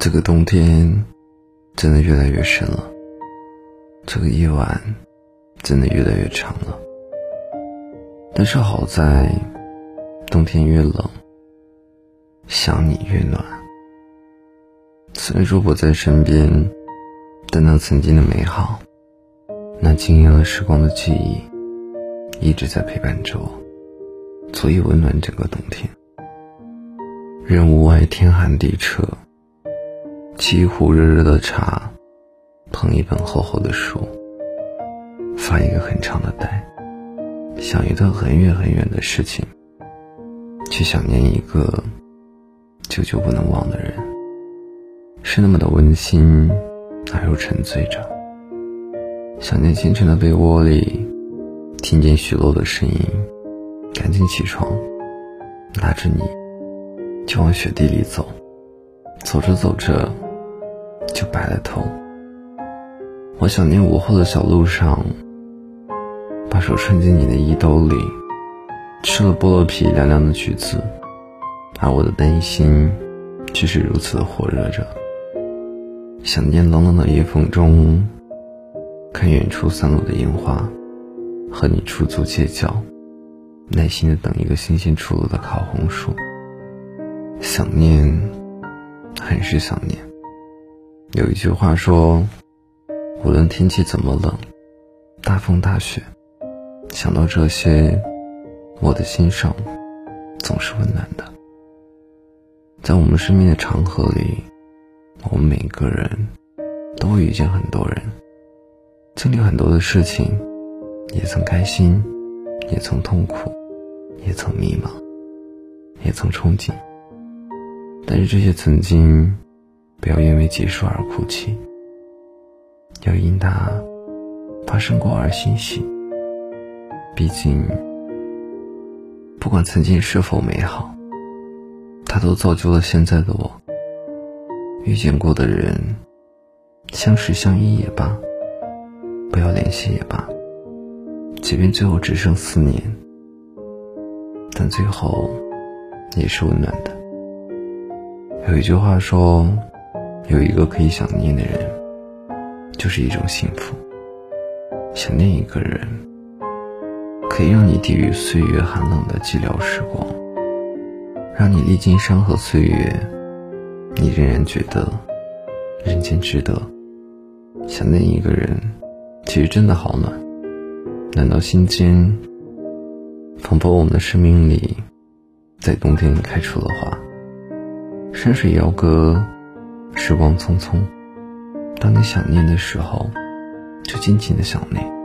这个冬天真的越来越深了，这个夜晚真的越来越长了。但是好在，冬天越冷，想你越暖。虽然说不在身边，但那曾经的美好，那惊艳了时光的记忆，一直在陪伴着我，足以温暖整个冬天。任屋外天寒地彻。沏一壶热热的茶，捧一本厚厚的书，发一个很长的呆，想一段很远很远的事情，去想念一个久久不能忘的人，是那么的温馨而又沉醉着。想念清晨的被窝里，听见许多的声音，赶紧起床，拉着你就往雪地里走，走着走着。就白了头。我想念午后的小路上，把手伸进你的衣兜里，吃了菠萝皮凉凉的橘子，而我的内心却是如此的火热着。想念冷冷的夜风中，看远处散落的樱花，和你驻足街角，耐心的等一个新鲜出炉的烤红薯。想念，很是想念。有一句话说，无论天气怎么冷，大风大雪，想到这些，我的心上总是温暖的。在我们生命的长河里，我们每个人都遇见很多人，经历很多的事情，也曾开心，也曾痛苦，也曾迷茫，也曾憧憬。但是这些曾经。不要因为结束而哭泣，要因它发生过而欣喜。毕竟，不管曾经是否美好，它都造就了现在的我。遇见过的人，相识相依也罢，不要联系也罢，即便最后只剩思念，但最后也是温暖的。有一句话说。有一个可以想念的人，就是一种幸福。想念一个人，可以让你抵御岁月寒冷的寂寥时光，让你历经山河岁月，你仍然觉得人间值得。想念一个人，其实真的好暖。暖到心间，仿佛我们的生命里，在冬天开出了花。山水谣歌。时光匆匆，当你想念的时候，就尽情的想念。